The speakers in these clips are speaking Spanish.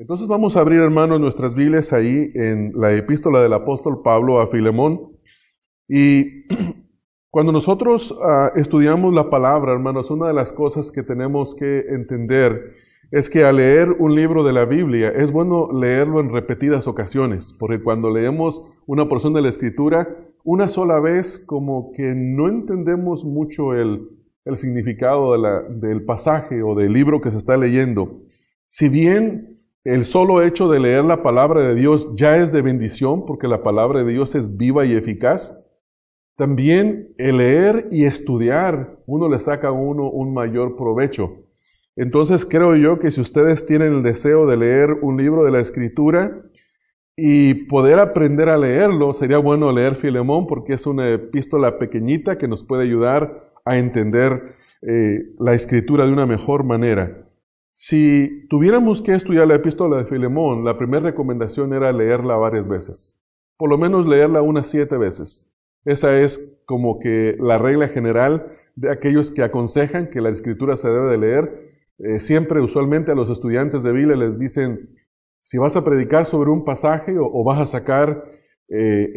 Entonces vamos a abrir, hermanos, nuestras Biblias ahí en la epístola del apóstol Pablo a Filemón. Y cuando nosotros uh, estudiamos la palabra, hermanos, una de las cosas que tenemos que entender es que al leer un libro de la Biblia es bueno leerlo en repetidas ocasiones, porque cuando leemos una porción de la escritura, una sola vez como que no entendemos mucho el, el significado de la, del pasaje o del libro que se está leyendo. Si bien el solo hecho de leer la palabra de Dios ya es de bendición porque la palabra de Dios es viva y eficaz. También el leer y estudiar, uno le saca a uno un mayor provecho. Entonces creo yo que si ustedes tienen el deseo de leer un libro de la escritura y poder aprender a leerlo, sería bueno leer Filemón porque es una epístola pequeñita que nos puede ayudar a entender eh, la escritura de una mejor manera. Si tuviéramos que estudiar la epístola de Filemón, la primera recomendación era leerla varias veces, por lo menos leerla unas siete veces. Esa es como que la regla general de aquellos que aconsejan que la escritura se debe de leer. Eh, siempre, usualmente a los estudiantes de Biblia les dicen, si vas a predicar sobre un pasaje o, vas a sacar eh,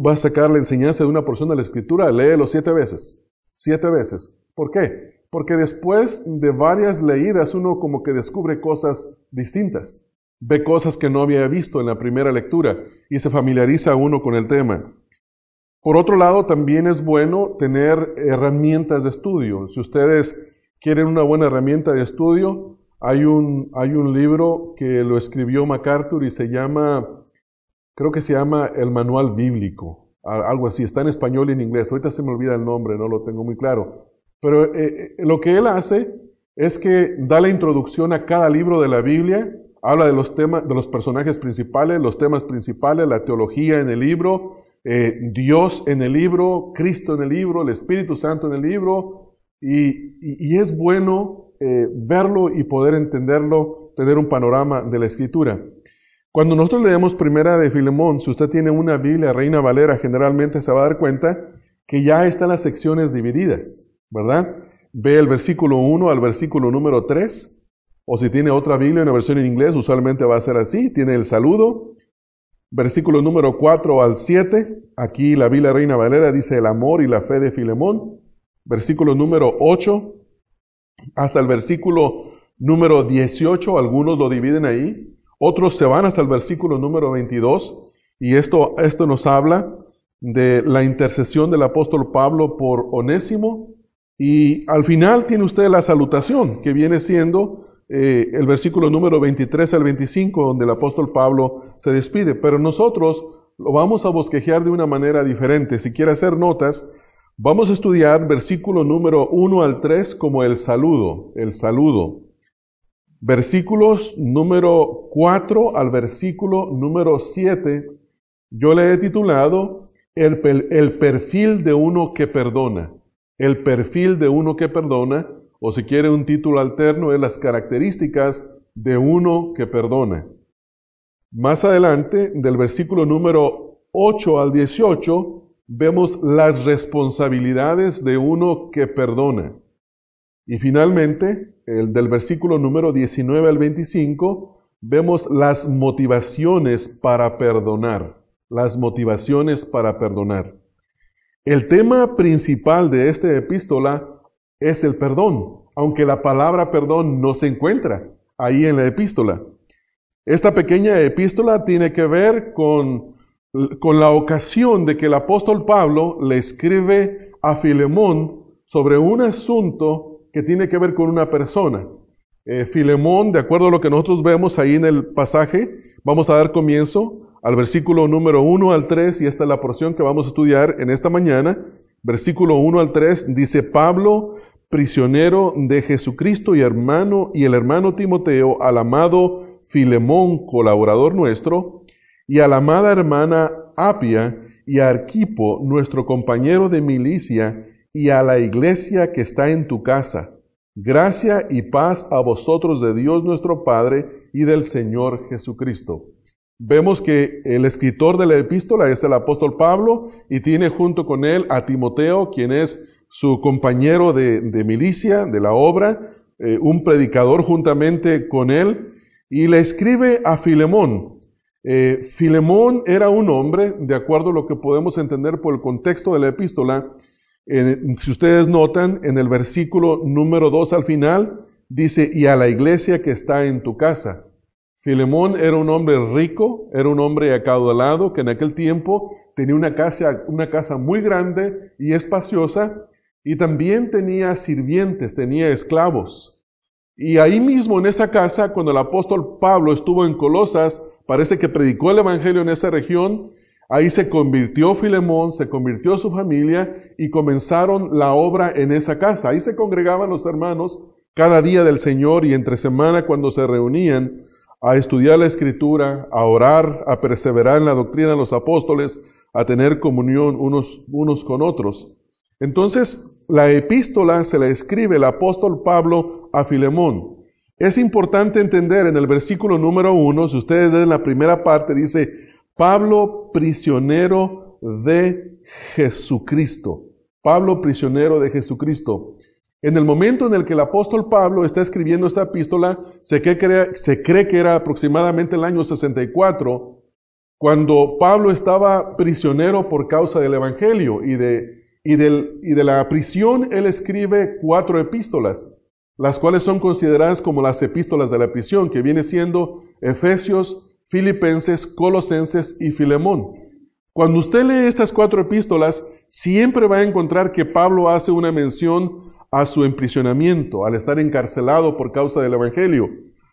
vas a sacar la enseñanza de una porción de la escritura, léelo siete veces. Siete veces. ¿Por qué? Porque después de varias leídas uno como que descubre cosas distintas, ve cosas que no había visto en la primera lectura y se familiariza uno con el tema. Por otro lado, también es bueno tener herramientas de estudio. Si ustedes quieren una buena herramienta de estudio, hay un, hay un libro que lo escribió MacArthur y se llama, creo que se llama El Manual Bíblico, algo así, está en español y en inglés. Ahorita se me olvida el nombre, no lo tengo muy claro. Pero eh, eh, lo que él hace es que da la introducción a cada libro de la Biblia, habla de los temas, de los personajes principales, los temas principales, la teología en el libro, eh, Dios en el libro, Cristo en el libro, el Espíritu Santo en el libro, y, es bueno verlo y poder entenderlo, tener un panorama de la Escritura. Cuando nosotros leemos Primera de Filemón, si usted tiene una Biblia Reina Valera, generalmente se va a dar cuenta que ya están las secciones divididas. ¿Verdad? Ve el versículo 1 al versículo número 3, o si tiene otra Biblia, una versión en inglés, usualmente va a ser así, tiene el saludo, versículo número 4 al 7, aquí la Biblia Reina Valera dice el amor y la fe de Filemón, versículo número 8 hasta el versículo número 18, algunos lo dividen ahí, otros se van hasta el versículo número 22, y esto, esto nos habla de la intercesión del apóstol Pablo por Onésimo, y al final tiene usted la salutación, que viene siendo eh, el versículo número 23 al 25, donde el apóstol Pablo se despide. Pero nosotros lo vamos a bosquejear de una manera diferente. Si quiere hacer notas, vamos a estudiar versículo número 1 al 3 como el saludo, el saludo. Versículos número 4 al versículo número 7, yo le he titulado el, el perfil de uno que perdona el perfil de uno que perdona, o si quiere un título alterno, es las características de uno que perdona. Más adelante, del versículo número 8 al 18, vemos las responsabilidades de uno que perdona. Y finalmente, el del versículo número 19 al 25, vemos las motivaciones para perdonar. Las motivaciones para perdonar. El tema principal de esta epístola es el perdón, aunque la palabra perdón no se encuentra ahí en la epístola. Esta pequeña epístola tiene que ver con, con la ocasión de que el apóstol Pablo le escribe a Filemón sobre un asunto que tiene que ver con una persona. Eh, Filemón, de acuerdo a lo que nosotros vemos ahí en el pasaje, vamos a dar comienzo al versículo número 1 al 3, y esta es la porción que vamos a estudiar en esta mañana. Versículo 1 al 3 dice, Pablo, prisionero de Jesucristo y hermano, y el hermano Timoteo, al amado Filemón, colaborador nuestro, y a la amada hermana Apia, y Arquipo, nuestro compañero de milicia, y a la iglesia que está en tu casa. Gracia y paz a vosotros de Dios nuestro Padre y del Señor Jesucristo vemos que el escritor de la epístola es el apóstol Pablo y tiene junto con él a Timoteo, quien es su compañero de, milicia, de la obra, eh, un predicador juntamente con él. y le escribe a Filemón. Eh, Filemón era un hombre, de acuerdo a lo que podemos entender por el contexto de la epístola, si ustedes notan, en el versículo número 2 al final, dice, y a la iglesia que está en tu casa. Filemón era un hombre rico, era un hombre acaudalado, que en aquel tiempo tenía una casa, una casa muy grande y espaciosa, y también tenía sirvientes, tenía esclavos. Y ahí mismo en esa casa, cuando el apóstol Pablo estuvo en Colosas, parece que predicó el Evangelio en esa región, ahí se convirtió Filemón, se convirtió su familia y comenzaron la obra en esa casa. Ahí se congregaban los hermanos cada día del Señor y entre semana cuando se reunían a estudiar la escritura, a orar, a perseverar en la doctrina de los apóstoles, a tener comunión unos, unos con otros. Entonces, la epístola se la escribe el apóstol Pablo a Filemón. Es importante entender en el versículo número uno, si ustedes ven la primera parte, dice, Pablo prisionero de Jesucristo. Pablo prisionero de Jesucristo. En el momento en el que el apóstol Pablo está escribiendo esta epístola, se cree, que era aproximadamente el año 64, cuando Pablo estaba prisionero por causa del Evangelio y de y de la prisión él escribe cuatro epístolas, las cuales son consideradas como las epístolas de la prisión, que viene siendo Efesios, Filipenses, Colosenses y Filemón. Cuando usted lee estas cuatro epístolas, siempre va a encontrar que Pablo hace una mención a su emprisionamiento, al estar encarcelado por causa del Evangelio.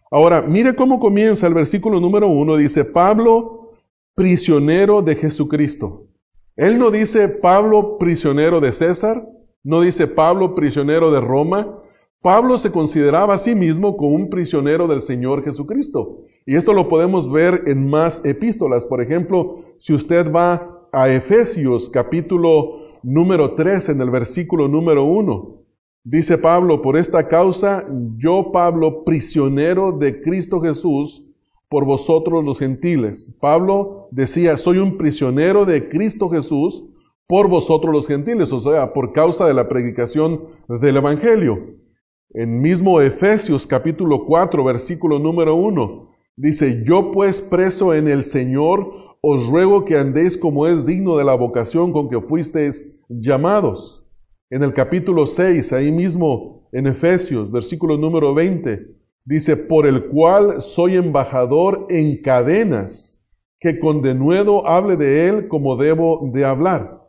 Ahora, mire cómo comienza el versículo número uno. Dice, Pablo, prisionero de Jesucristo. Él no dice Pablo prisionero de César, no dice Pablo prisionero de Roma. Pablo se consideraba a sí mismo como un prisionero del Señor Jesucristo. Y esto lo podemos ver en más epístolas. Por ejemplo, si usted va a Efesios capítulo número 3 en el versículo número 1, dice Pablo, por esta causa yo Pablo, prisionero de Cristo Jesús, por vosotros los gentiles. Pablo decía, soy un prisionero de Cristo Jesús por vosotros los gentiles, o sea, por causa de la predicación del Evangelio. En mismo Efesios capítulo 4, versículo número 1, dice, yo pues preso en el Señor, os ruego que andéis como es digno de la vocación con que fuisteis llamados. En el capítulo 6, ahí mismo en Efesios, versículo número 20, Dice, por el cual soy embajador en cadenas, que con denuedo hable de él como debo de hablar.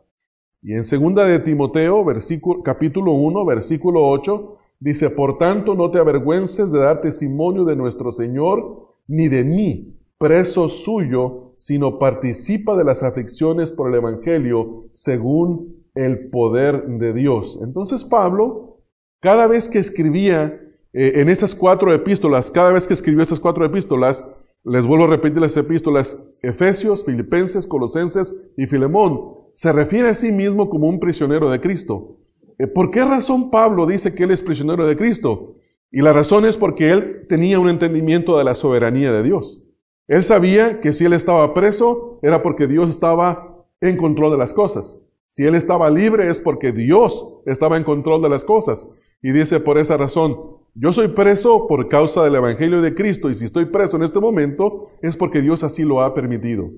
Y en segunda de Timoteo, versículo, capítulo 1, versículo 8, dice, por tanto no te avergüences de dar testimonio de nuestro Señor, ni de mí, preso suyo, sino participa de las aflicciones por el Evangelio según el poder de Dios. Entonces Pablo, cada vez que escribía eh, en estas cuatro epístolas, cada vez que escribió estas cuatro epístolas, les vuelvo a repetir las epístolas, Efesios, Filipenses, Colosenses y Filemón, se refiere a sí mismo como un prisionero de Cristo. Eh, ¿Por qué razón Pablo dice que él es prisionero de Cristo? Y la razón es porque él tenía un entendimiento de la soberanía de Dios. Él sabía que si él estaba preso era porque Dios estaba en control de las cosas. Si él estaba libre es porque Dios estaba en control de las cosas. Y dice por esa razón, yo soy preso por causa del Evangelio de Cristo y si estoy preso en este momento es porque Dios así lo ha permitido.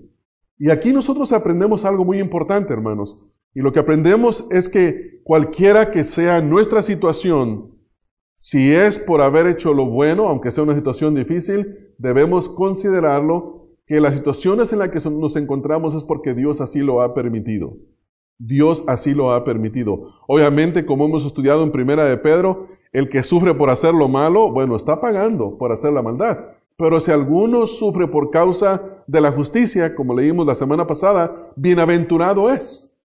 Y aquí nosotros aprendemos algo muy importante, hermanos. Y lo que aprendemos es que cualquiera que sea nuestra situación, si es por haber hecho lo bueno, aunque sea una situación difícil, debemos considerarlo que las situaciones en las que nos encontramos es porque Dios así lo ha permitido. Dios así lo ha permitido. Obviamente, como hemos estudiado en Primera de Pedro, el que sufre por hacer lo malo, bueno, está pagando por hacer la maldad. Pero si alguno sufre por causa de la justicia, como leímos la semana pasada, bienaventurado es.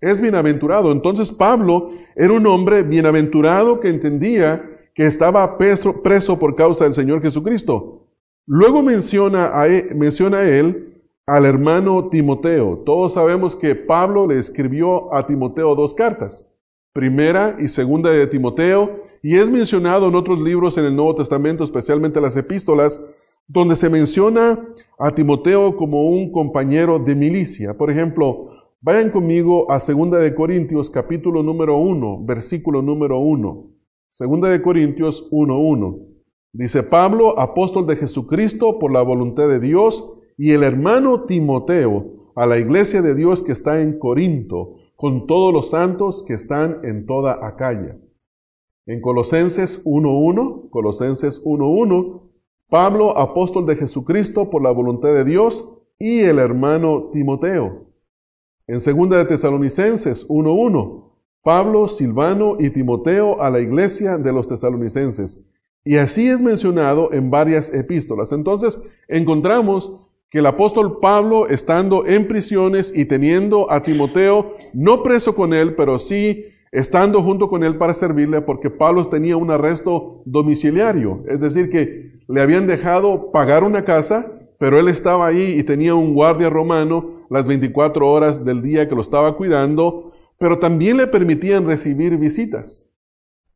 Es bienaventurado. Entonces Pablo era un hombre bienaventurado que entendía que estaba preso, por causa del Señor Jesucristo. Luego menciona e, menciona a él al hermano Timoteo. Todos sabemos que Pablo le escribió a Timoteo dos cartas. Primera y segunda de Timoteo y es mencionado en otros libros en el Nuevo Testamento, especialmente las epístolas, donde se menciona a Timoteo como un compañero de milicia. Por ejemplo, vayan conmigo a Segunda de Corintios capítulo número 1, versículo número 1. Segunda de Corintios 1.1. Dice Pablo, apóstol de Jesucristo por la voluntad de Dios, y el hermano Timoteo a la iglesia de Dios que está en Corinto, con todos los santos que están en toda Acaya. En Colosenses 1.1, Colosenses 1.1, Pablo, apóstol de Jesucristo por la voluntad de Dios, y el hermano Timoteo. En 2 de Tesalonicenses 1.1, Pablo, Silvano y Timoteo a la iglesia de los tesalonicenses. Y así es mencionado en varias epístolas. Entonces, encontramos que el apóstol Pablo, estando en prisiones y teniendo a Timoteo, no preso con él, pero sí estando junto con él para servirle, porque Pablo tenía un arresto domiciliario, es decir, que le habían dejado pagar una casa, pero él estaba ahí y tenía un guardia romano las 24 horas del día que lo estaba cuidando, pero también le permitían recibir visitas.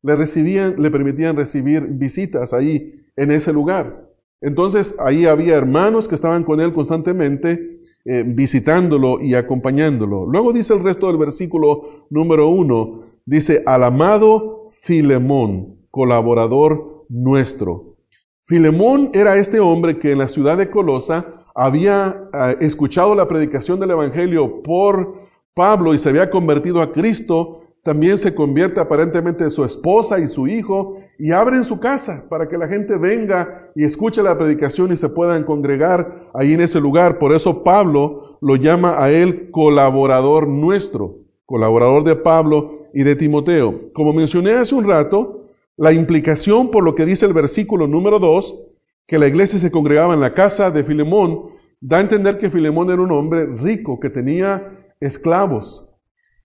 Le recibían, le permitían recibir visitas ahí en ese lugar. Entonces ahí había hermanos que estaban con él constantemente eh, visitándolo y acompañándolo. Luego dice el resto del versículo número uno, dice, al amado Filemón, colaborador nuestro. Filemón era este hombre que en la ciudad de Colosa había eh, escuchado la predicación del Evangelio por Pablo y se había convertido a Cristo también se convierte aparentemente su esposa y su hijo y abren su casa para que la gente venga y escuche la predicación y se puedan congregar ahí en ese lugar. Por eso Pablo lo llama a él colaborador nuestro, colaborador de Pablo y de Timoteo. Como mencioné hace un rato, la implicación por lo que dice el versículo número 2, que la iglesia se congregaba en la casa de Filemón, da a entender que Filemón era un hombre rico que tenía esclavos.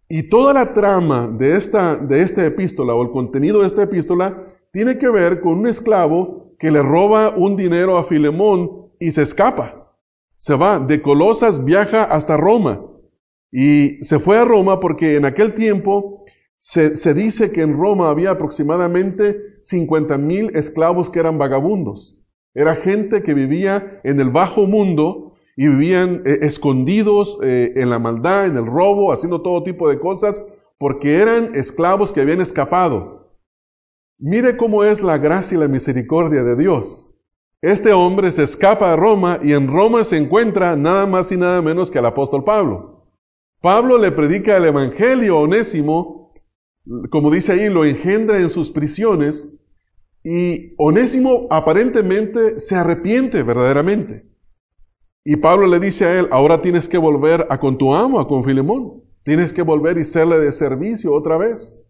Y toda la trama de esta, de esta epístola o el contenido de esta epístola tiene que ver con un esclavo que le roba un dinero a Filemón y se escapa. Se va de Colosas, viaja hasta Roma. Y se fue a Roma porque en aquel tiempo se, dice que en Roma había aproximadamente 50 mil esclavos que eran vagabundos. Era gente que vivía en el bajo mundo y vivían eh, escondidos eh, en la maldad, en el robo, haciendo todo tipo de cosas, porque eran esclavos que habían escapado. Mire cómo es la gracia y la misericordia de Dios. Este hombre se escapa a Roma y en Roma se encuentra nada más y nada menos que al apóstol Pablo. Pablo le predica el Evangelio a Onésimo, como dice ahí, lo engendra en sus prisiones y Onésimo aparentemente se arrepiente verdaderamente. Y Pablo le dice a él, ahora tienes que volver a con tu amo, a con Filemón. Tienes que volver y serle de servicio otra vez.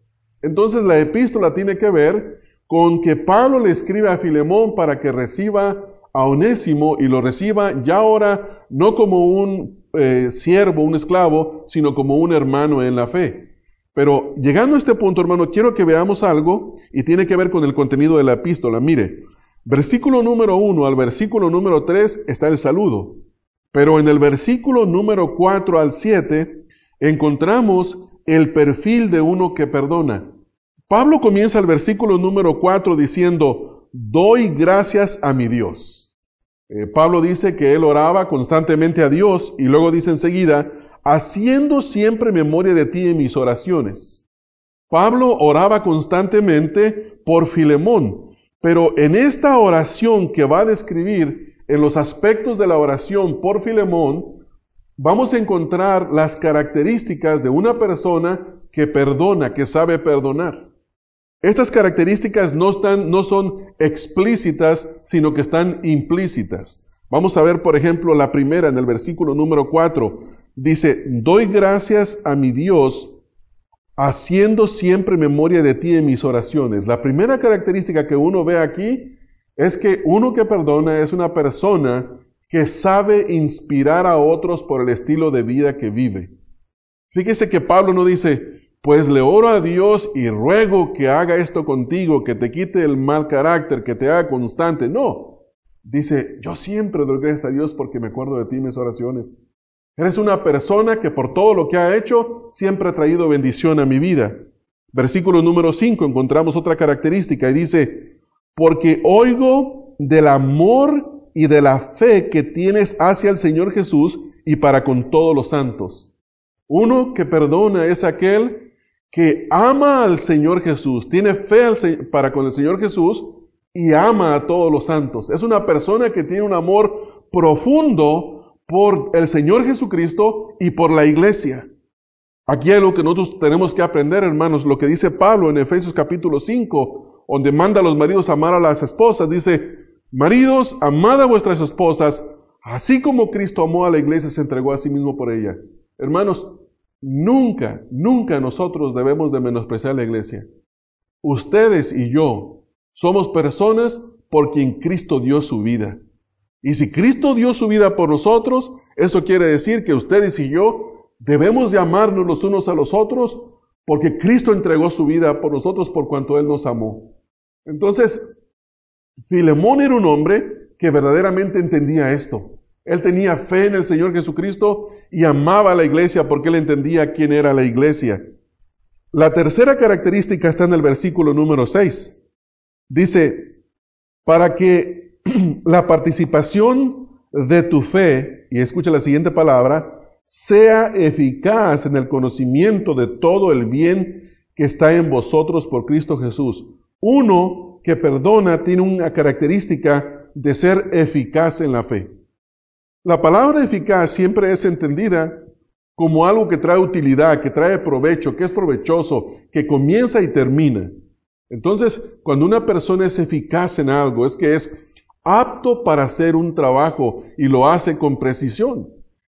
Entonces la epístola tiene que ver con que Pablo le escribe a Filemón para que reciba a Onésimo y lo reciba ya ahora no como un eh, siervo, un esclavo, sino como un hermano en la fe. Pero llegando a este punto, hermano, quiero que veamos algo y tiene que ver con el contenido de la epístola. Mire, versículo número uno al versículo número tres está el saludo. Pero en el versículo número 4 al 7 encontramos el perfil de uno que perdona. Pablo comienza el versículo número 4 diciendo, doy gracias a mi Dios. Eh, Pablo dice que él oraba constantemente a Dios y luego dice enseguida, haciendo siempre memoria de ti en mis oraciones. Pablo oraba constantemente por Filemón, pero en esta oración que va a describir, en los aspectos de la oración por Filemón, vamos a encontrar las características de una persona que perdona, que sabe perdonar. Estas características no, están, no son explícitas, sino que están implícitas. Vamos a ver, por ejemplo, la primera en el versículo número 4. Dice, doy gracias a mi Dios haciendo siempre memoria de ti en mis oraciones. La primera característica que uno ve aquí es que uno que perdona es una persona que sabe inspirar a otros por el estilo de vida que vive. Fíjese que Pablo no dice, pues le oro a Dios y ruego que haga esto contigo, que te quite el mal carácter, que te haga constante. No. Dice, yo siempre doy gracias a Dios porque me acuerdo de ti mis oraciones. Eres una persona que por todo lo que ha hecho siempre ha traído bendición a mi vida. Versículo número 5 encontramos otra característica y dice, porque oigo del amor y de la fe que tienes hacia el Señor Jesús y para con todos los santos. Uno que perdona es aquel que ama al Señor Jesús, tiene fe para con el Señor Jesús y ama a todos los santos. Es una persona que tiene un amor profundo por el Señor Jesucristo y por la iglesia. Aquí hay lo que nosotros tenemos que aprender, hermanos, lo que dice Pablo en Efesios capítulo 5, donde manda a los maridos a amar a las esposas. Dice, maridos, amad a vuestras esposas, así como Cristo amó a la iglesia se entregó a sí mismo por ella. Hermanos, nunca, nunca nosotros debemos de menospreciar la iglesia. Ustedes y yo somos personas por quien Cristo dio su vida. Y si Cristo dio su vida por nosotros, eso quiere decir que ustedes y yo Debemos de amarnos los unos a los otros porque Cristo entregó su vida por nosotros por cuanto Él nos amó. Entonces, Filemón era un hombre que verdaderamente entendía esto. Él tenía fe en el Señor Jesucristo y amaba a la iglesia porque él entendía quién era la iglesia. La tercera característica está en el versículo número 6. Dice, para que la participación de tu fe, y escucha la siguiente palabra, sea eficaz en el conocimiento de todo el bien que está en vosotros por Cristo Jesús. Uno que perdona tiene una característica de ser eficaz en la fe. La palabra eficaz siempre es entendida como algo que trae utilidad, que trae provecho, que es provechoso, que comienza y termina. Entonces, cuando una persona es eficaz en algo, es que es apto para hacer un trabajo y lo hace con precisión.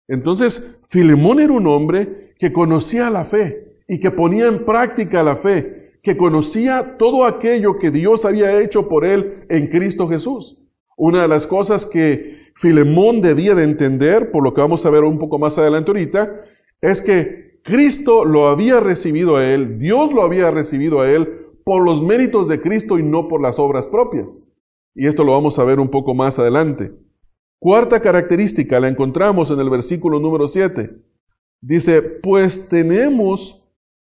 Entonces, Filemón era un hombre que conocía la fe y que ponía en práctica la fe, que conocía todo aquello que Dios había hecho por él en Cristo Jesús. Una de las cosas que Filemón debía de entender, por lo que vamos a ver un poco más adelante ahorita, es que Cristo lo había recibido a él, Dios lo había recibido a él por los méritos de Cristo y no por las obras propias. Y esto lo vamos a ver un poco más adelante. Cuarta característica la encontramos en el versículo número 7. Dice, pues tenemos,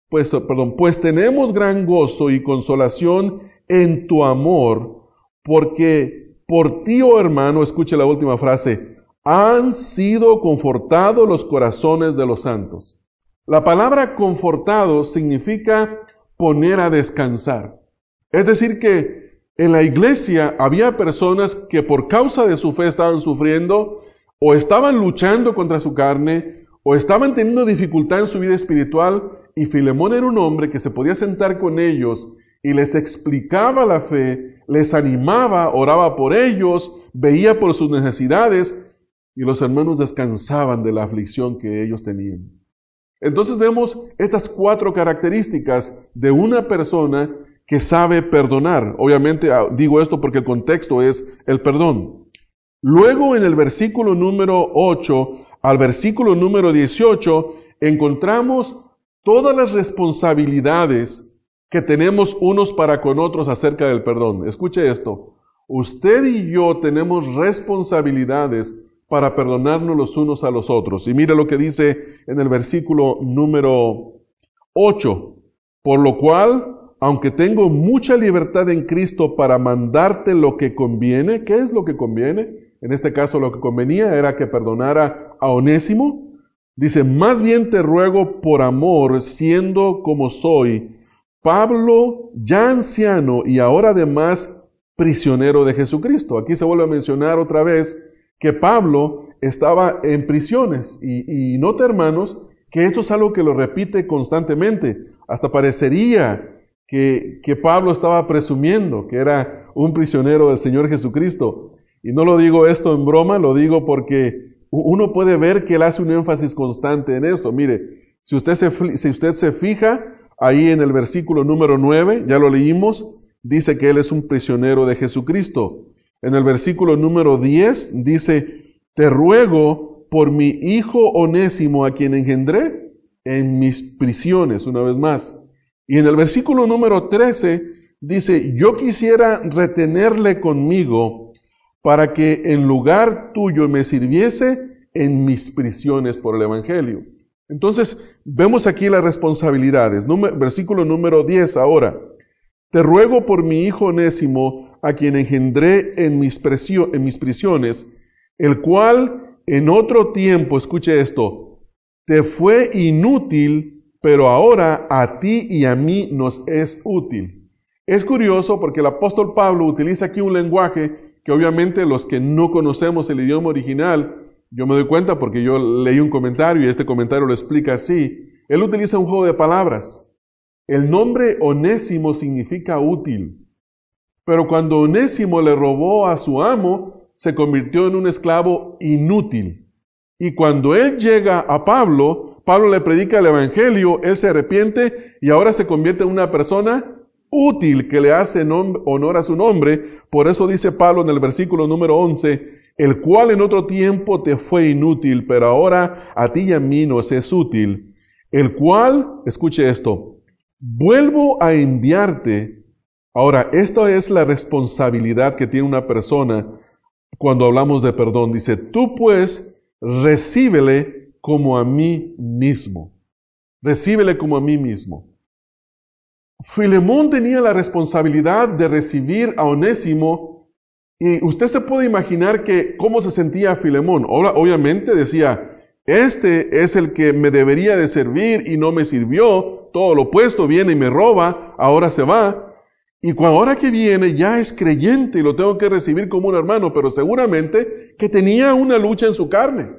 pues, perdón, pues tenemos gran gozo y consolación en tu amor, porque por ti, oh hermano, escuche la última frase, han sido confortados los corazones de los santos. La palabra confortado significa poner a descansar. Es decir, que en la iglesia había personas que por causa de su fe estaban sufriendo o estaban luchando contra su carne o estaban teniendo dificultad en su vida espiritual y Filemón era un hombre que se podía sentar con ellos y les explicaba la fe, les animaba, oraba por ellos, veía por sus necesidades y los hermanos descansaban de la aflicción que ellos tenían. Entonces vemos estas cuatro características de una persona que sabe perdonar. Obviamente ah, digo esto porque el contexto es el perdón. Luego en el versículo número 8 al versículo número 18 encontramos todas las responsabilidades que tenemos unos para con otros acerca del perdón. Escuche esto. Usted y yo tenemos responsabilidades para perdonarnos los unos a los otros. Y mire lo que dice en el versículo número 8. Por lo cual, aunque tengo mucha libertad en Cristo para mandarte lo que conviene, ¿qué es lo que conviene? En este caso lo que convenía era que perdonara a Onésimo. Dice, más bien te ruego por amor, siendo como soy, Pablo, ya anciano y ahora además prisionero de Jesucristo. Aquí se vuelve a mencionar otra vez que Pablo estaba en prisiones. Y, y nota, hermanos, que esto es algo que lo repite constantemente. Hasta parecería que, Pablo estaba presumiendo, que era un prisionero del Señor Jesucristo. Y no lo digo esto en broma, lo digo porque uno puede ver que él hace un énfasis constante en esto. Mire, si usted se, si usted se fija ahí en el versículo número 9, ya lo leímos, dice que él es un prisionero de Jesucristo. En el versículo número 10 dice, te ruego por mi hijo onésimo a quien engendré en mis prisiones, una vez más. Y en el versículo número 13 dice, yo quisiera retenerle conmigo para que en lugar tuyo me sirviese en mis prisiones por el Evangelio. Entonces, vemos aquí las responsabilidades. versículo número 10 ahora. Te ruego por mi hijo onésimo, a quien engendré en mis, en mis prisiones, el cual en otro tiempo, escuche esto, te fue inútil pero ahora a ti y a mí nos es útil. Es curioso porque el apóstol Pablo utiliza aquí un lenguaje que obviamente los que no conocemos el idioma original, yo me doy cuenta porque yo leí un comentario y este comentario lo explica así. Él utiliza un juego de palabras. El nombre onésimo significa útil. Pero cuando Onésimo le robó a su amo, se convirtió en un esclavo inútil. Y cuando él llega a Pablo, Pablo le predica el Evangelio, él se arrepiente y ahora se convierte en una persona útil que le hace honor a su nombre. Por eso dice Pablo en el versículo número 11, el cual en otro tiempo te fue inútil, pero ahora a ti y a mí nos es útil. El cual, escuche esto, vuelvo a enviarte Ahora, esta es la responsabilidad que tiene una persona cuando hablamos de perdón. Dice, tú pues recíbele como a mí mismo. Recíbele como a mí mismo. Filemón tenía la responsabilidad de recibir a Onésimo y usted se puede imaginar que cómo se sentía Filemón. Obviamente decía, este es el que me debería de servir y no me sirvió, todo lo opuesto viene y me roba, ahora se va. Y cuando ahora que viene ya es creyente y lo tengo que recibir como un hermano, pero seguramente que tenía una lucha en su carne.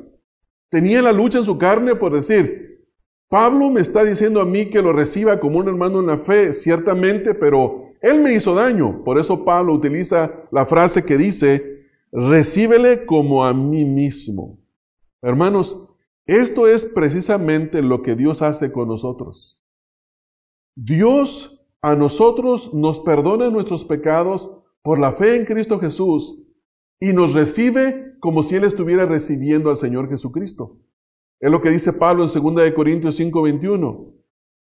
Tenía la lucha en su carne por decir, Pablo me está diciendo a mí que lo reciba como un hermano en la fe, ciertamente, pero él me hizo daño. Por eso Pablo utiliza la frase que dice, recíbele como a mí mismo. Hermanos, esto es precisamente lo que Dios hace con nosotros. Dios a nosotros nos perdona nuestros pecados por la fe en Cristo Jesús y nos recibe como si Él estuviera recibiendo al Señor Jesucristo. Es lo que dice Pablo en 2 de Corintios 5:21.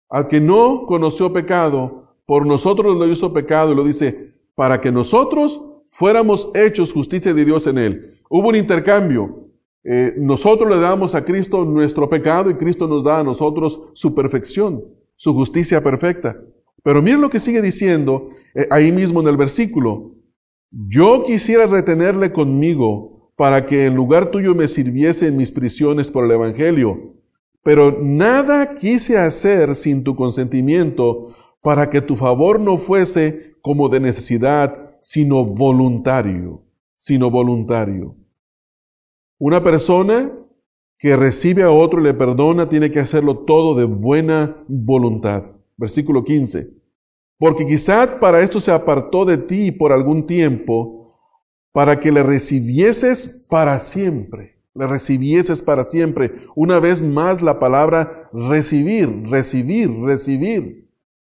Al que no conoció pecado, por nosotros lo hizo pecado y lo dice, para que nosotros fuéramos hechos justicia de Dios en Él. Hubo un intercambio. Eh, nosotros le damos a Cristo nuestro pecado y Cristo nos da a nosotros su perfección, su justicia perfecta. Pero miren lo que sigue diciendo eh, ahí mismo en el versículo. Yo quisiera retenerle conmigo para que en lugar tuyo me sirviese en mis prisiones por el Evangelio. Pero nada quise hacer sin tu consentimiento para que tu favor no fuese como de necesidad, sino voluntario, sino voluntario. Una persona que recibe a otro y le perdona tiene que hacerlo todo de buena voluntad. Versículo 15. Porque quizá para esto se apartó de ti por algún tiempo, para que le recibieses para siempre. Le recibieses para siempre. Una vez más la palabra recibir, recibir, recibir.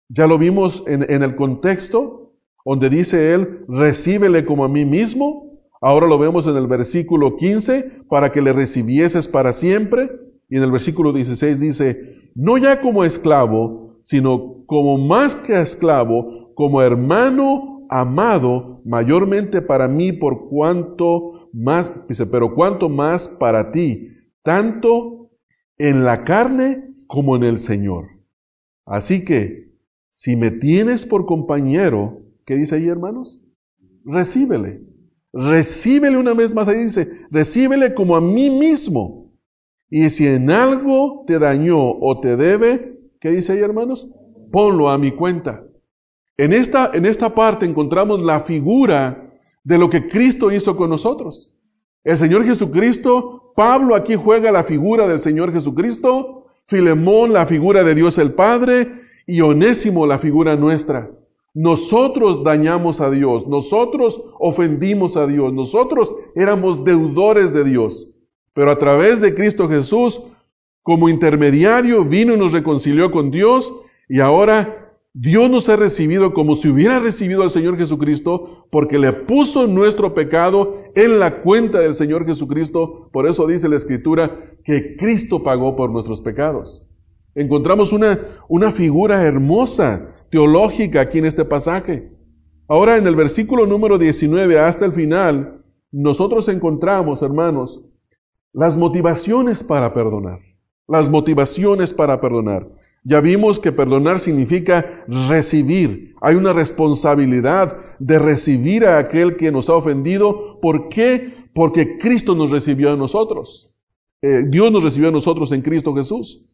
Ya lo vimos en, el contexto donde dice él, recíbele como a mí mismo. Ahora lo vemos en el versículo 15, para que le recibieses para siempre. Y en el versículo 16 dice, no ya como esclavo, sino como más que esclavo, como hermano amado, mayormente para mí por cuanto más, dice, pero cuanto más para ti, tanto en la carne como en el Señor. Así que, si me tienes por compañero, ¿qué dice ahí, hermanos? Recíbele. Recíbele una vez más. Ahí dice, recíbele como a mí mismo. Y si en algo te dañó o te debe, ¿Qué dice ahí, hermanos? Ponlo a mi cuenta. En esta, en esta parte encontramos la figura de lo que Cristo hizo con nosotros. El Señor Jesucristo, Pablo aquí juega la figura del Señor Jesucristo, Filemón la figura de Dios el Padre y Onésimo la figura nuestra. Nosotros dañamos a Dios, nosotros ofendimos a Dios, nosotros éramos deudores de Dios. Pero a través de Cristo Jesús como intermediario vino y nos reconcilió con Dios y ahora Dios nos ha recibido como si hubiera recibido al Señor Jesucristo porque le puso nuestro pecado en la cuenta del Señor Jesucristo. Por eso dice la Escritura que Cristo pagó por nuestros pecados. Encontramos una, una figura hermosa, teológica aquí en este pasaje. Ahora en el versículo número 19 hasta el final, nosotros encontramos, hermanos, las motivaciones para perdonar las motivaciones para perdonar. Ya vimos que perdonar significa recibir. Hay una responsabilidad de recibir a aquel que nos ha ofendido. ¿Por qué? Porque Cristo nos recibió a nosotros. Eh, Dios nos recibió a nosotros en Cristo Jesús.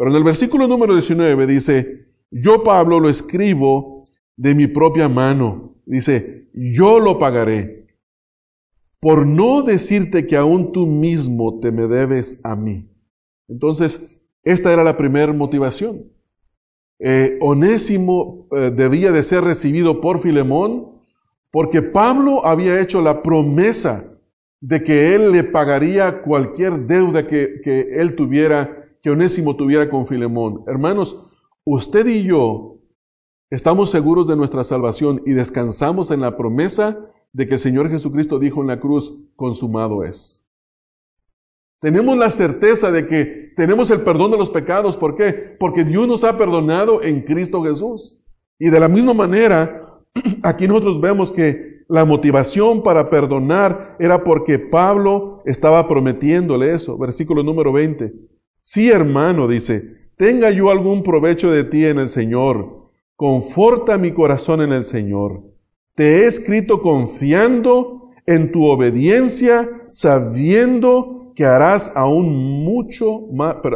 Pero en el versículo número 19 dice, yo Pablo lo escribo de mi propia mano. Dice, yo lo pagaré, por no decirte que aún tú mismo te me debes a mí. Entonces, esta era la primera motivación. Eh, Onésimo eh, debía de ser recibido por Filemón porque Pablo había hecho la promesa de que él le pagaría cualquier deuda que, que él tuviera, que Onésimo tuviera con Filemón. Hermanos, usted y yo estamos seguros de nuestra salvación y descansamos en la promesa de que el Señor Jesucristo dijo en la cruz, consumado es. Tenemos la certeza de que tenemos el perdón de los pecados. ¿Por qué? Porque Dios nos ha perdonado en Cristo Jesús. Y de la misma manera, aquí nosotros vemos que la motivación para perdonar era porque Pablo estaba prometiéndole eso. Versículo número 20. Sí, hermano, dice, tenga yo algún provecho de ti en el Señor. Conforta mi corazón en el Señor. Te he escrito confiando en tu obediencia, sabiendo que harás aún mucho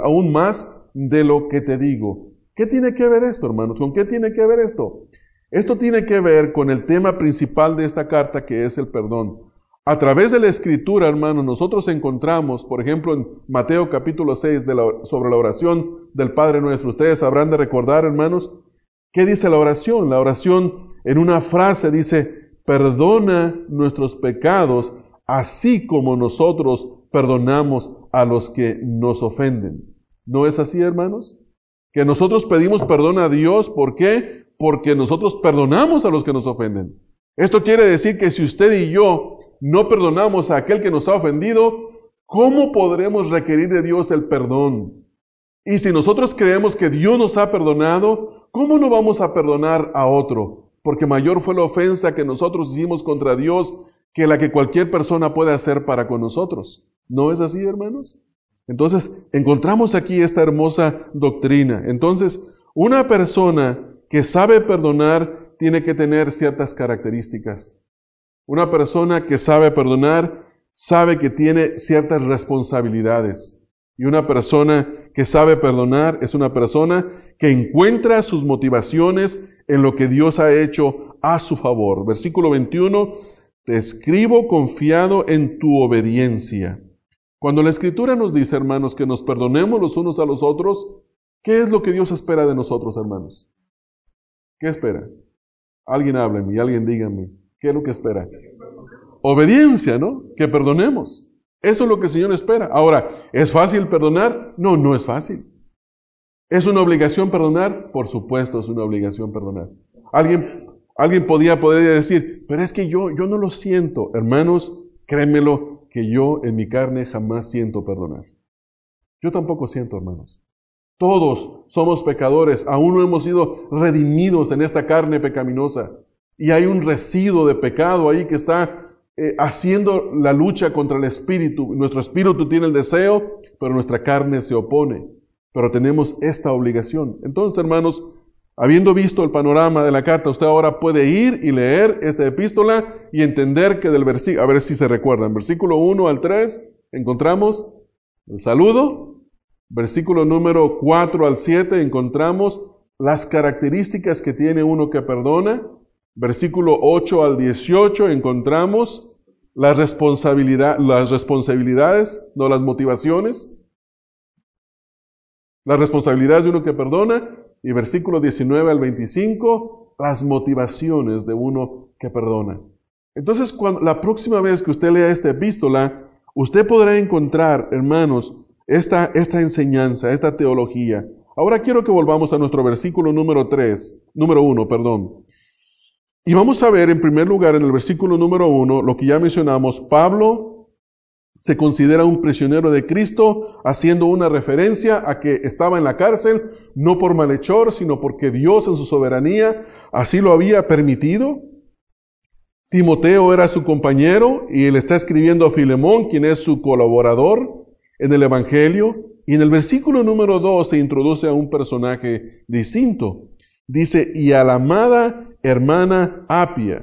aún más de lo que te digo. ¿Qué tiene que ver esto, hermanos? ¿Con qué tiene que ver esto? Esto tiene que ver con el tema principal de esta carta, que es el perdón. A través de la escritura, hermanos, nosotros encontramos, por ejemplo, en Mateo capítulo 6, de sobre la oración del Padre nuestro. Ustedes habrán de recordar, hermanos, ¿qué dice la oración? La oración en una frase dice, perdona nuestros pecados, así como nosotros perdonamos a los que nos ofenden. ¿No es así, hermanos? Que nosotros pedimos perdón a Dios, ¿por qué? Porque nosotros perdonamos a los que nos ofenden. Esto quiere decir que si usted y yo no perdonamos a aquel que nos ha ofendido, ¿cómo podremos requerir de Dios el perdón? Y si nosotros creemos que Dios nos ha perdonado, ¿cómo no vamos a perdonar a otro? Porque mayor fue la ofensa que nosotros hicimos contra Dios que la que cualquier persona puede hacer para con nosotros. ¿No es así, hermanos? Entonces, encontramos aquí esta hermosa doctrina. Entonces, una persona que sabe perdonar tiene que tener ciertas características. Una persona que sabe perdonar sabe que tiene ciertas responsabilidades. Y una persona que sabe perdonar es una persona que encuentra sus motivaciones en lo que Dios ha hecho a su favor. Versículo 21, te escribo confiado en tu obediencia. Cuando la Escritura nos dice, hermanos, que nos perdonemos los unos a los otros, ¿qué es lo que Dios espera de nosotros, hermanos? ¿Qué espera? Alguien hábleme y alguien dígame, ¿qué es lo que espera? Obediencia, ¿no? Que perdonemos. Eso es lo que el Señor espera. Ahora, ¿es fácil perdonar? No, no es fácil. ¿Es una obligación perdonar? Por supuesto, es una obligación perdonar. Alguien, alguien podía poder decir, pero es que yo, yo no lo siento. Hermanos, créemelo, que yo en mi carne jamás siento perdonar. Yo tampoco siento, hermanos. Todos somos pecadores, aún no hemos sido redimidos en esta carne pecaminosa. Y hay un residuo de pecado ahí que está eh, haciendo la lucha contra el espíritu. Nuestro espíritu tiene el deseo, pero nuestra carne se opone. Pero tenemos esta obligación. Entonces, hermanos, Habiendo visto el panorama de la carta, usted ahora puede ir y leer esta epístola y entender que del versículo, a ver si se recuerdan, versículo 1 al 3 encontramos el saludo, versículo número 4 al 7 encontramos las características que tiene uno que perdona, versículo 8 al 18 encontramos la responsabilidad, las responsabilidades, no las motivaciones, las responsabilidades de uno que perdona, y versículo 19 al 25, las motivaciones de uno que perdona. Entonces, cuando, la próxima vez que usted lea esta epístola, usted podrá encontrar, hermanos, esta, esta enseñanza, esta teología. Ahora quiero que volvamos a nuestro versículo número 3, número 1, perdón. Y vamos a ver en primer lugar en el versículo número 1 lo que ya mencionamos, Pablo se considera un prisionero de Cristo, haciendo una referencia a que estaba en la cárcel, no por malhechor, sino porque Dios en su soberanía así lo había permitido. Timoteo era su compañero y él está escribiendo a Filemón, quien es su colaborador en el Evangelio. Y en el versículo número 2 se introduce a un personaje distinto. Dice, y a la amada hermana Apia.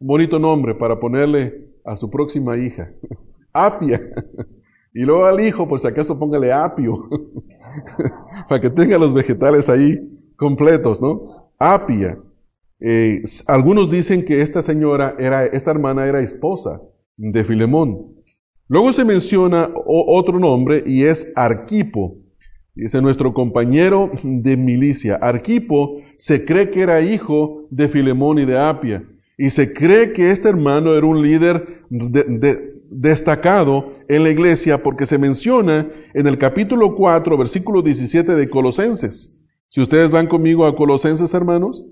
Bonito nombre para ponerle a su próxima hija. Apia. Y luego al hijo, por si acaso póngale apio, para que tenga los vegetales ahí completos, ¿no? Apia. Eh, algunos dicen que esta señora era, esta hermana era esposa de Filemón. Luego se menciona otro nombre y es Arquipo. Dice nuestro compañero de milicia. Arquipo se cree que era hijo de Filemón y de Apia. Y se cree que este hermano era un líder destacado en la iglesia porque se menciona en el capítulo 4, versículo 17 de Colosenses. Si ustedes van conmigo a Colosenses, hermanos,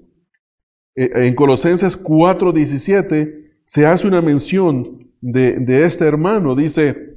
eh, en Colosenses 4, 17 se hace una mención de, de este hermano. Dice,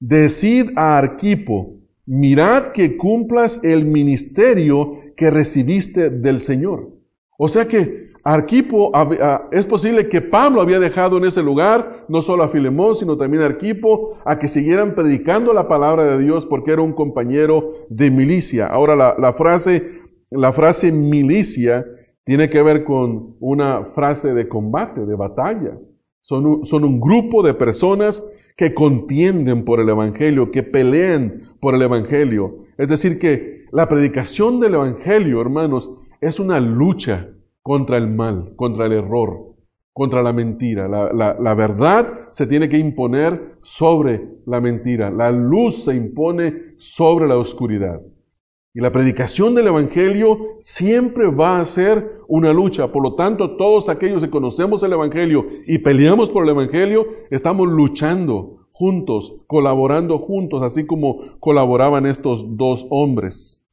decid a Arquipo, mirad que cumplas el ministerio que recibiste del Señor. O sea que Arquipo, ah, es posible que Pablo había dejado en ese lugar, no solo a Filemón, sino también a Arquipo, a que siguieran predicando la palabra de Dios porque era un compañero de milicia. Ahora la, frase, la frase milicia tiene que ver con una frase de combate, de batalla. Son son un grupo de personas que contienden por el Evangelio, que pelean por el Evangelio. Es decir, que la predicación del Evangelio, hermanos, es una lucha contra el mal, contra el error, contra la mentira. La, verdad se tiene que imponer sobre la mentira. La luz se impone sobre la oscuridad. Y la predicación del Evangelio siempre va a ser una lucha. Por lo tanto, todos aquellos que conocemos el Evangelio y peleamos por el Evangelio, estamos luchando juntos, colaborando juntos, así como colaboraban estos dos hombres.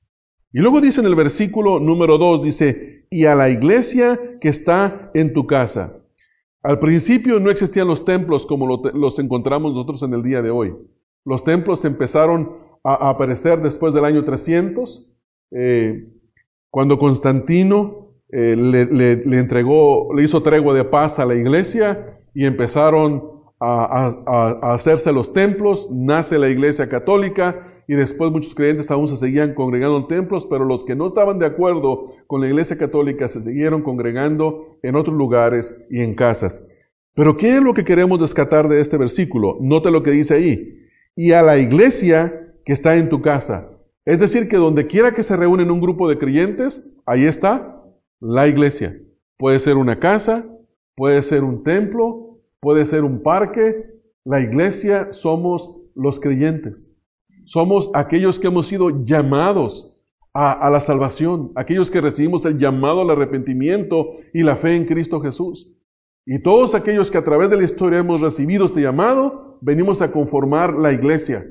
Y luego dice en el versículo número 2, dice, y a la iglesia que está en tu casa. Al principio no existían los templos como los encontramos nosotros en el día de hoy. Los templos empezaron a, aparecer después del año 300, eh, cuando Constantino eh, le, entregó, le hizo tregua de paz a la iglesia y empezaron a hacerse los templos, nace la iglesia católica, y después muchos creyentes aún se seguían congregando en templos, pero los que no estaban de acuerdo con la iglesia católica se siguieron congregando en otros lugares y en casas. Pero ¿qué es lo que queremos descatar de este versículo? Note lo que dice ahí. Y a la iglesia que está en tu casa. Es decir, que donde quiera que se reúnen un grupo de creyentes, ahí está la iglesia. Puede ser una casa, puede ser un templo, puede ser un parque. La iglesia somos los creyentes. Somos aquellos que hemos sido llamados a, la salvación, aquellos que recibimos el llamado al arrepentimiento y la fe en Cristo Jesús. Y todos aquellos que a través de la historia hemos recibido este llamado, venimos a conformar la iglesia.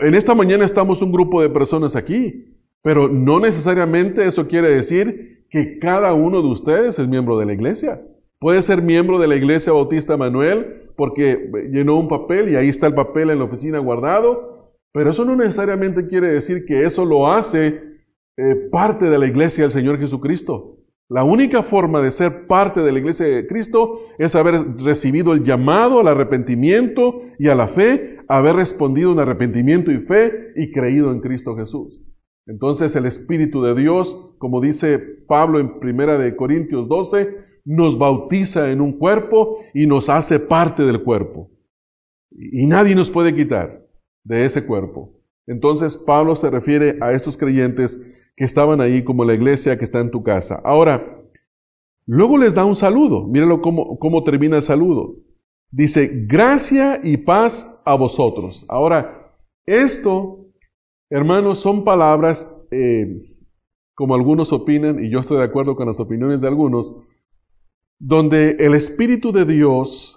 En esta mañana estamos un grupo de personas aquí, pero no necesariamente eso quiere decir que cada uno de ustedes es miembro de la iglesia. Puede ser miembro de la iglesia Bautista Manuel porque llenó un papel y ahí está el papel en la oficina guardado, pero eso no necesariamente quiere decir que eso lo hace eh, parte de la iglesia del Señor Jesucristo. La única forma de ser parte de la iglesia de Cristo es haber recibido el llamado al arrepentimiento y a la fe, haber respondido en arrepentimiento y fe y creído en Cristo Jesús. Entonces el Espíritu de Dios, como dice Pablo en Primera de Corintios 12, nos bautiza en un cuerpo y nos hace parte del cuerpo. Y nadie nos puede quitar de ese cuerpo. Entonces Pablo se refiere a estos creyentes que estaban ahí como la iglesia que está en tu casa. Ahora, luego les da un saludo. Míralo cómo, cómo termina el saludo. Dice, gracia y paz a vosotros. Ahora, esto, hermanos, son palabras, eh, como algunos opinan, y yo estoy de acuerdo con las opiniones de algunos, donde el Espíritu de Dios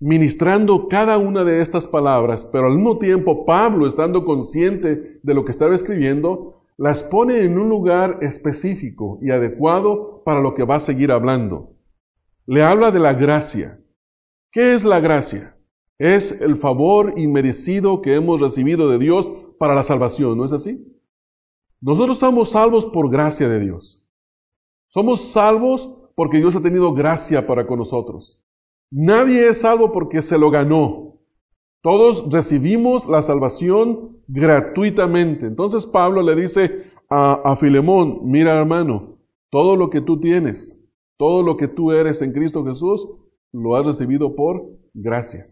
ministrando cada una de estas palabras, pero al mismo tiempo Pablo, estando consciente de lo que estaba escribiendo, las pone en un lugar específico y adecuado para lo que va a seguir hablando. Le habla de la gracia. ¿Qué es la gracia? Es el favor inmerecido que hemos recibido de Dios para la salvación, ¿no es así? Nosotros estamos salvos por gracia de Dios. Somos salvos porque Dios ha tenido gracia para con nosotros. Nadie es salvo porque se lo ganó. Todos recibimos la salvación gratuitamente. Entonces Pablo le dice a, Filemón, mira hermano, todo lo que tú tienes, todo lo que tú eres en Cristo Jesús, lo has recibido por gracia.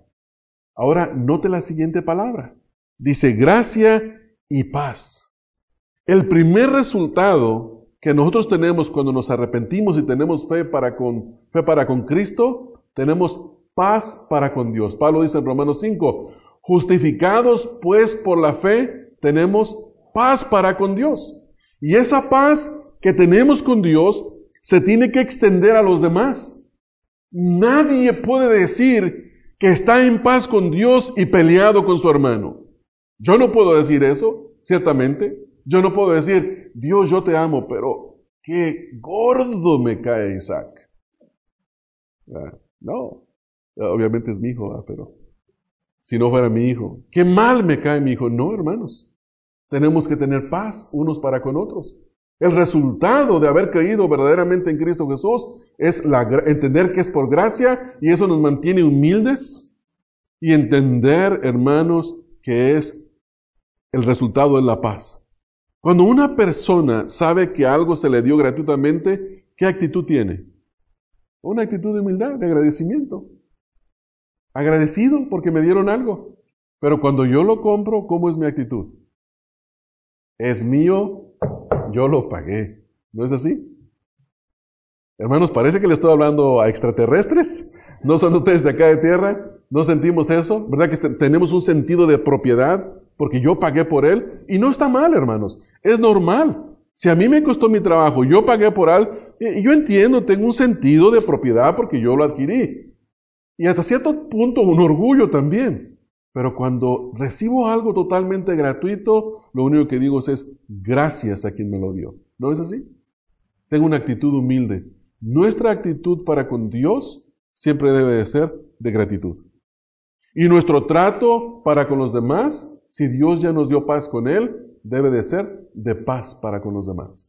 Ahora, note la siguiente palabra. Dice gracia y paz. El primer resultado que nosotros tenemos cuando nos arrepentimos y tenemos fe para con, fe para con Cristo, tenemos paz para con Dios. Pablo dice en Romanos 5, justificados pues por la fe, tenemos paz para con Dios. Y esa paz que tenemos con Dios se tiene que extender a los demás. Nadie puede decir que está en paz con Dios y peleado con su hermano. Yo no puedo decir eso, ciertamente. Yo no puedo decir, Dios, yo te amo, pero qué gordo me cae Isaac. Ah, no, obviamente es mi hijo, pero si no fuera mi hijo, qué mal me cae mi hijo. No, hermanos, tenemos que tener paz unos para con otros. El resultado de haber creído verdaderamente en Cristo Jesús es la, entender que es por gracia y eso nos mantiene humildes y entender, hermanos, que es el resultado de la paz. Cuando una persona sabe que algo se le dio gratuitamente, ¿qué actitud tiene? Una actitud de humildad, de agradecimiento. Agradecido porque me dieron algo. Pero cuando yo lo compro, ¿cómo es mi actitud? Es mío, yo lo pagué. ¿No es así? Hermanos, parece que le estoy hablando a extraterrestres. ¿No son ustedes de acá de tierra? ¿No sentimos eso? ¿Verdad que tenemos un sentido de propiedad? Porque yo pagué por él. Y no está mal, hermanos. Es normal. Si a mí me costó mi trabajo, yo pagué por él, yo entiendo, tengo un sentido de propiedad porque yo lo adquirí. Y hasta cierto punto un orgullo también. Pero cuando recibo algo totalmente gratuito, lo único que digo es, gracias a quien me lo dio. ¿No es así? Tengo una actitud humilde. Nuestra actitud para con Dios siempre debe de ser de gratitud. Y nuestro trato para con los demás, si Dios ya nos dio paz con Él, debe de ser de paz para con los demás.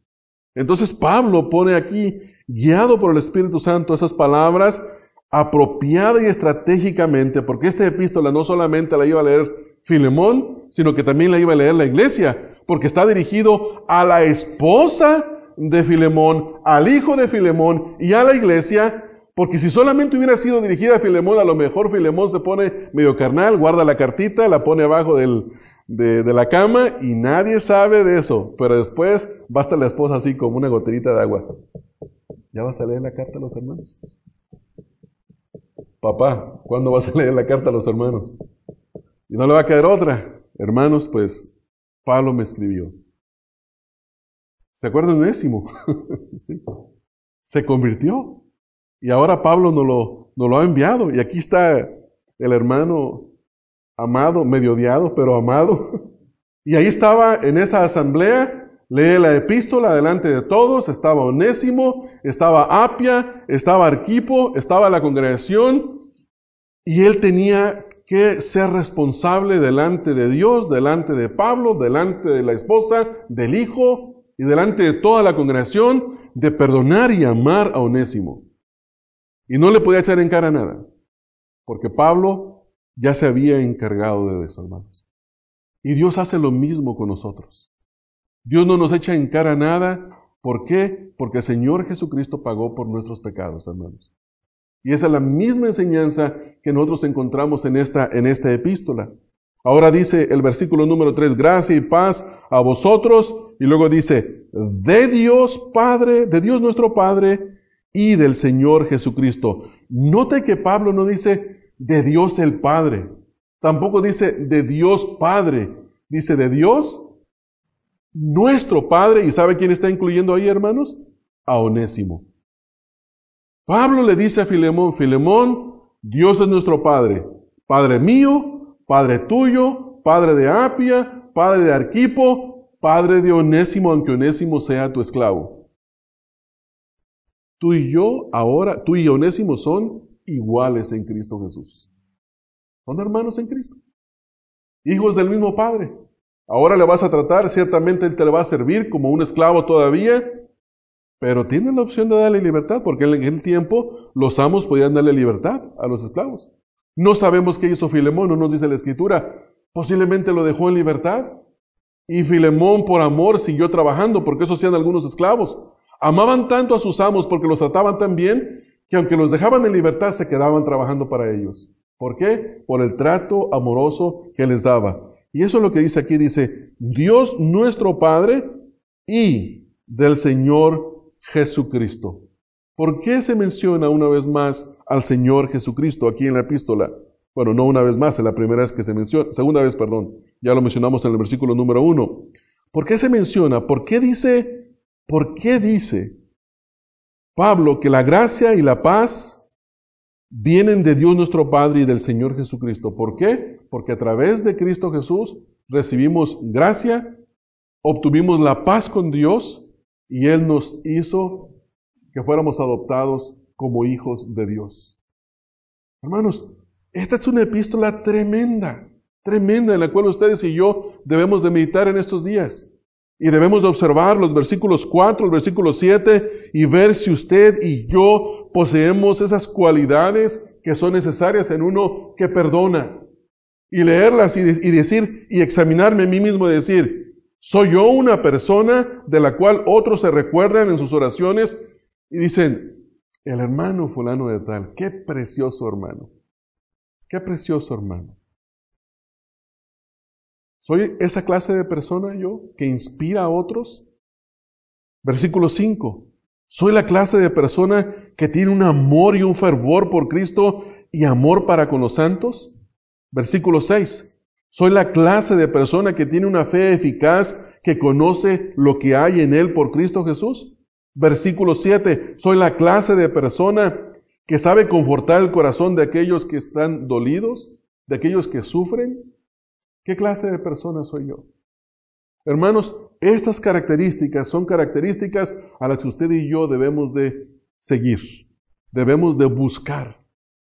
Entonces Pablo pone aquí, guiado por el Espíritu Santo, esas palabras apropiada y estratégicamente, porque esta epístola no solamente la iba a leer Filemón, sino que también la iba a leer la iglesia, porque está dirigido a la esposa de Filemón, al hijo de Filemón y a la iglesia, porque si solamente hubiera sido dirigida a Filemón, a lo mejor Filemón se pone medio carnal, guarda la cartita, la pone abajo de, de, la cama y nadie sabe de eso, pero después basta la esposa así como una goterita de agua. ¿Ya vas a leer la carta a los hermanos? Papá, ¿cuándo vas a leer la carta a los hermanos? Y no le va a quedar otra. Hermanos, pues Pablo me escribió. ¿Se acuerdan de Ésimo? sí. Se convirtió. Y ahora Pablo nos lo, lo ha enviado. Y aquí está el hermano amado, medio odiado, pero amado. Y ahí estaba en esa asamblea Lee la epístola delante de todos, estaba Onésimo, estaba Apia, estaba Arquipo, estaba la congregación, y él tenía que ser responsable delante de Dios, delante de Pablo, delante de la esposa, del hijo y delante de toda la congregación, de perdonar y amar a Onésimo. Y no le podía echar en cara nada, porque Pablo ya se había encargado de eso, hermanos. Y Dios hace lo mismo con nosotros. Dios no nos echa en cara nada. ¿Por qué? Porque el Señor Jesucristo pagó por nuestros pecados, hermanos. Y esa es la misma enseñanza que nosotros encontramos en esta, en esta epístola. Ahora dice el versículo número 3, gracia y paz a vosotros. Y luego dice, de Dios Padre, de Dios nuestro Padre y del Señor Jesucristo. Note que Pablo no dice de Dios el Padre. Tampoco dice de Dios Padre. Dice de Dios nuestro Padre, ¿y sabe quién está incluyendo ahí, hermanos? A Onésimo. Pablo le dice a Filemón, Filemón, Dios es nuestro Padre, Padre mío, Padre tuyo, Padre de Apia, Padre de Arquipo, Padre de Onésimo, aunque Onésimo sea tu esclavo. Tú y yo ahora, tú y Onésimo son iguales en Cristo Jesús. Son hermanos en Cristo. Hijos del mismo Padre. Ahora le vas a tratar, ciertamente Él te le va a servir como un esclavo todavía, pero tiene la opción de darle libertad, porque en el tiempo los amos podían darle libertad a los esclavos. No sabemos qué hizo Filemón, no nos dice la escritura. Posiblemente lo dejó en libertad. Y Filemón por amor siguió trabajando, porque eso hacían algunos esclavos. Amaban tanto a sus amos porque los trataban tan bien, que aunque los dejaban en libertad, se quedaban trabajando para ellos. ¿Por qué? Por el trato amoroso que les daba. Y eso es lo que dice aquí, dice, Dios nuestro Padre y del Señor Jesucristo. ¿Por qué se menciona una vez más al Señor Jesucristo aquí en la epístola? Bueno, no una vez más, es la primera vez que se menciona, segunda vez, perdón, ya lo mencionamos en el versículo número uno. ¿Por qué se menciona? ¿Por qué dice, por qué dice Pablo que la gracia y la paz vienen de Dios nuestro Padre y del Señor Jesucristo? ¿Por qué? Porque a través de Cristo Jesús recibimos gracia, obtuvimos la paz con Dios y Él nos hizo que fuéramos adoptados como hijos de Dios. Hermanos, esta es una epístola tremenda, tremenda en la cual ustedes y yo debemos de meditar en estos días. Y debemos de observar los versículos 4, el versículo 7 y ver si usted y yo poseemos esas cualidades que son necesarias en uno que perdona. Y leerlas y, decir y examinarme a mí mismo y decir, ¿soy yo una persona de la cual otros se recuerdan en sus oraciones y dicen, el hermano fulano de tal, qué precioso hermano? Qué precioso, hermano. ¿Soy esa clase de persona yo que inspira a otros? Versículo 5. Soy la clase de persona que tiene un amor y un fervor por Cristo y amor para con los santos. Versículo 6. Soy la clase de persona que tiene una fe eficaz, que conoce lo que hay en él por Cristo Jesús. Versículo 7. Soy la clase de persona que sabe confortar el corazón de aquellos que están dolidos, de aquellos que sufren? ¿Qué clase de persona soy yo? Hermanos, estas características son características a las que usted y yo debemos de seguir, debemos de buscar,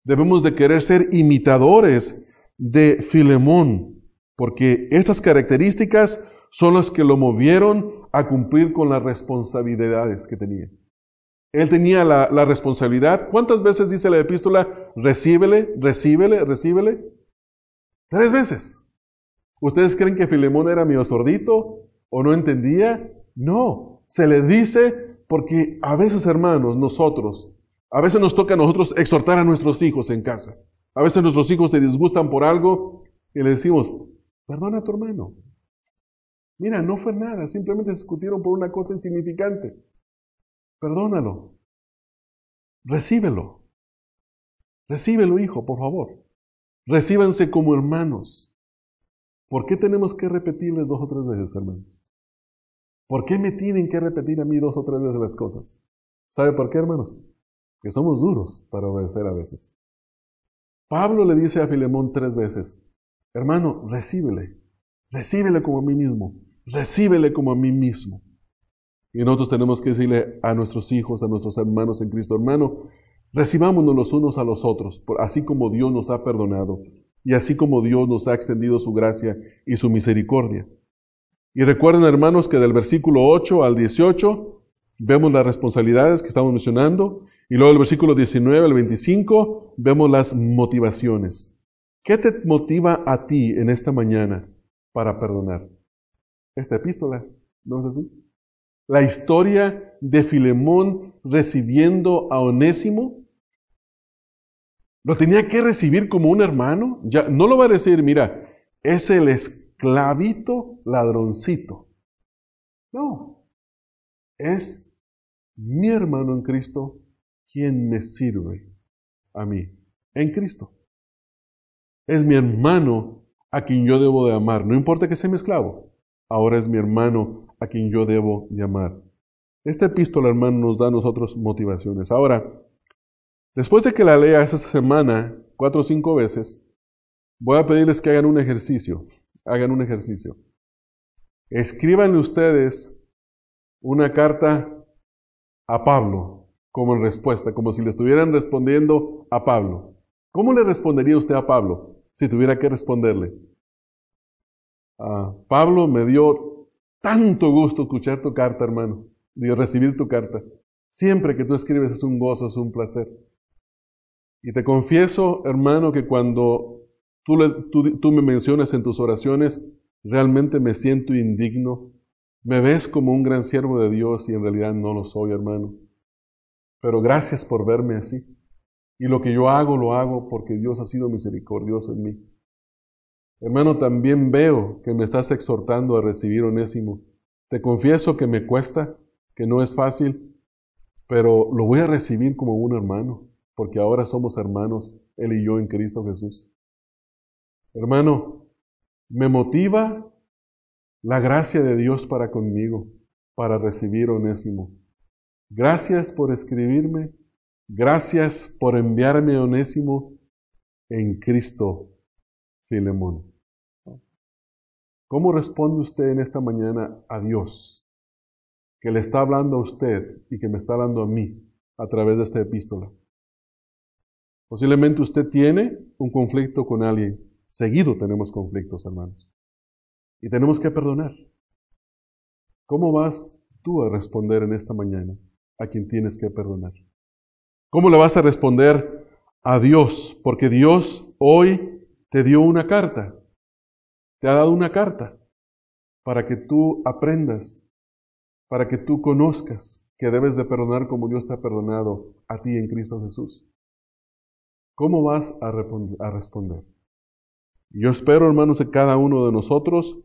debemos de querer ser imitadores de Filemón, porque estas características son las que lo movieron a cumplir con las responsabilidades que tenía. Él tenía la, responsabilidad. ¿Cuántas veces dice la epístola? Recíbele, recíbele, recíbele. Tres veces. ¿Ustedes creen que Filemón era medio sordito o no entendía? No, se le dice porque a veces, hermanos, nosotros, a veces nos toca a nosotros exhortar a nuestros hijos en casa. A veces nuestros hijos se disgustan por algo y le decimos, perdona a tu hermano. Mira, no fue nada, simplemente discutieron por una cosa insignificante. Perdónalo. Recíbelo. Recíbelo, hijo, por favor. Recíbanse como hermanos. ¿Por qué tenemos que repetirles dos o tres veces, hermanos? ¿Por qué me tienen que repetir a mí dos o tres veces las cosas? ¿Sabe por qué, hermanos? Que somos duros para obedecer a veces. Pablo le dice a Filemón tres veces, hermano, recíbele, recíbele como a mí mismo, recíbele como a mí mismo. Y nosotros tenemos que decirle a nuestros hijos, a nuestros hermanos en Cristo, hermano, recibámonos los unos a los otros, así como Dios nos ha perdonado y así como Dios nos ha extendido su gracia y su misericordia. Y recuerden, hermanos, que del versículo 8 al 18 vemos las responsabilidades que estamos mencionando y luego del versículo 19 al 25 vemos las motivaciones. ¿Qué te motiva a ti en esta mañana para perdonar? Esta epístola, ¿no es así? la historia de Filemón recibiendo a Onésimo? ¿Lo tenía que recibir como un hermano? Ya no lo va a decir, mira, es el esclavito ladroncito. No, es mi hermano en Cristo quien me sirve a mí, en Cristo. Es mi hermano a quien yo debo de amar, no importa que sea mi esclavo, ahora es mi hermano a quien yo debo llamar. Esta epístola, hermano, nos da a nosotros motivaciones. Ahora, después de que la lea esta semana cuatro o cinco veces, voy a pedirles que hagan un ejercicio. Hagan un ejercicio. Escríbanle ustedes una carta a Pablo como en respuesta, como si le estuvieran respondiendo a Pablo. ¿Cómo le respondería usted a Pablo si tuviera que responderle? Ah, Pablo me dio tanto gusto escuchar tu carta, hermano, de recibir tu carta. Siempre que tú escribes es un gozo, es un placer. Y te confieso, hermano, que cuando tú, tú, me mencionas en tus oraciones, realmente me siento indigno. Me ves como un gran siervo de Dios y en realidad no lo soy, hermano. Pero gracias por verme así. Y lo que yo hago, lo hago porque Dios ha sido misericordioso en mí. Hermano, también veo que me estás exhortando a recibir onésimo. Te confieso que me cuesta, que no es fácil, pero lo voy a recibir como un hermano, porque ahora somos hermanos, él y yo en Cristo Jesús. Hermano, me motiva la gracia de Dios para conmigo, para recibir Onésimo. Gracias por escribirme, gracias por enviarme Onésimo en Cristo, Filemón. ¿Cómo responde usted en esta mañana a Dios, que le está hablando a usted y que me está hablando a mí a través de esta epístola? Posiblemente usted tiene un conflicto con alguien. Seguido tenemos conflictos, hermanos. Y tenemos que perdonar. ¿Cómo vas tú a responder en esta mañana a quien tienes que perdonar? ¿Cómo le vas a responder a Dios? Porque Dios hoy te dio una carta te ha dado una carta para que tú aprendas, para que tú conozcas que debes de perdonar como Dios te ha perdonado a ti en Cristo Jesús. ¿Cómo vas a, responder? Yo espero, hermanos, que cada uno de nosotros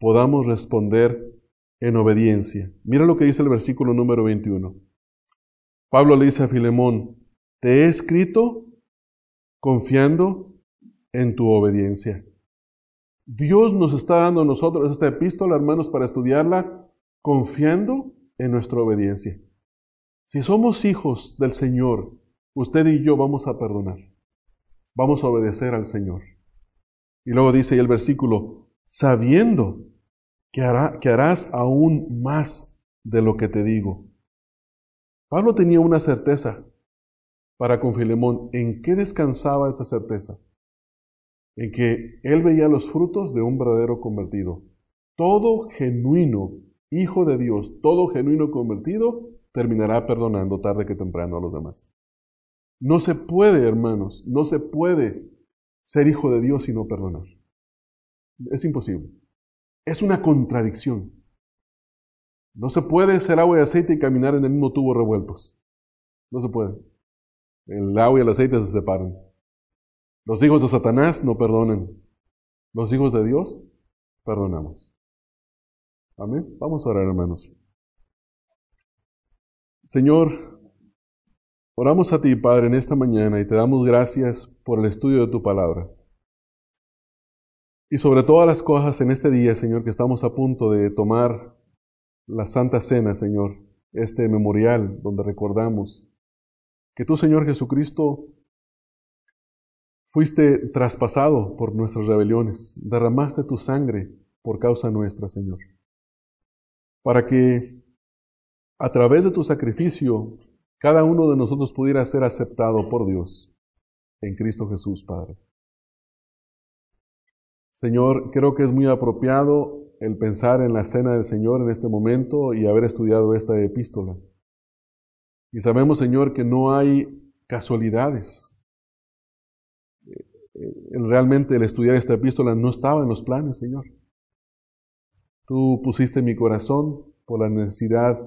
podamos responder en obediencia. Mira lo que dice el versículo número 21. Pablo le dice a Filemón, te he escrito confiando en tu obediencia. Dios nos está dando a nosotros esta epístola, hermanos, para estudiarla confiando en nuestra obediencia. Si somos hijos del Señor, usted y yo vamos a perdonar. Vamos a obedecer al Señor. Y luego dice el versículo, sabiendo que, hará, que harás aún más de lo que te digo. Pablo tenía una certeza para con Filemón. ¿En qué descansaba esta certeza? en que él veía los frutos de un verdadero convertido. Todo genuino hijo de Dios, todo genuino convertido, terminará perdonando tarde que temprano a los demás. No se puede, hermanos, no se puede ser hijo de Dios y no perdonar. Es imposible. Es una contradicción. No se puede ser agua y aceite y caminar en el mismo tubo revueltos. No se puede. El agua y el aceite se separan. Los hijos de Satanás no perdonan. Los hijos de Dios perdonamos. Amén. Vamos a orar, hermanos. Señor, oramos a ti, Padre, en esta mañana y te damos gracias por el estudio de tu palabra. Y sobre todas las cosas en este día, Señor, que estamos a punto de tomar la Santa Cena, Señor, este memorial donde recordamos que tú, Señor Jesucristo, Fuiste traspasado por nuestras rebeliones, derramaste tu sangre por causa nuestra, Señor, para que a través de tu sacrificio cada uno de nosotros pudiera ser aceptado por Dios en Cristo Jesús, Padre. Señor, creo que es muy apropiado el pensar en la cena del Señor en este momento y haber estudiado esta epístola. Y sabemos, Señor, que no hay casualidades. Eh, realmente el estudiar esta epístola no estaba en los planes, Señor. Tú pusiste mi corazón por la necesidad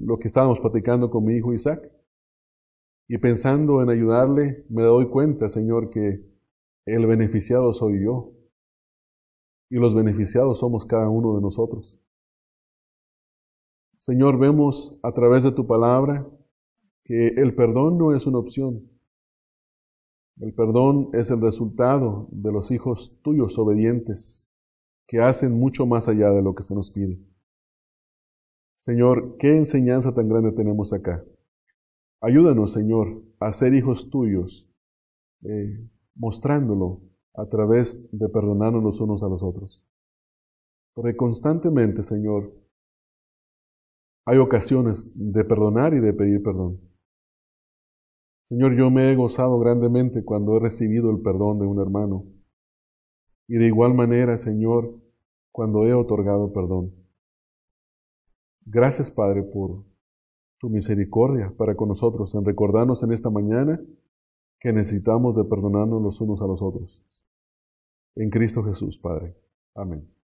lo que estábamos platicando con mi hijo Isaac. Y pensando en ayudarle, me doy cuenta, Señor, que el beneficiado soy yo. Y los beneficiados somos cada uno de nosotros. Señor, vemos a través de tu palabra que el perdón no es una opción, el perdón es el resultado de los hijos tuyos obedientes que hacen mucho más allá de lo que se nos pide. Señor, qué enseñanza tan grande tenemos acá. Ayúdanos, Señor, a ser hijos tuyos, eh, mostrándolo a través de perdonarnos los unos a los otros. Porque constantemente, Señor, hay ocasiones de perdonar y de pedir perdón. Señor, yo me he gozado grandemente cuando he recibido el perdón de un hermano. Y de igual manera, Señor, cuando he otorgado perdón. Gracias, Padre, por tu misericordia para con nosotros, en recordarnos en esta mañana que necesitamos de perdonarnos los unos a los otros. En Cristo Jesús, Padre. Amén.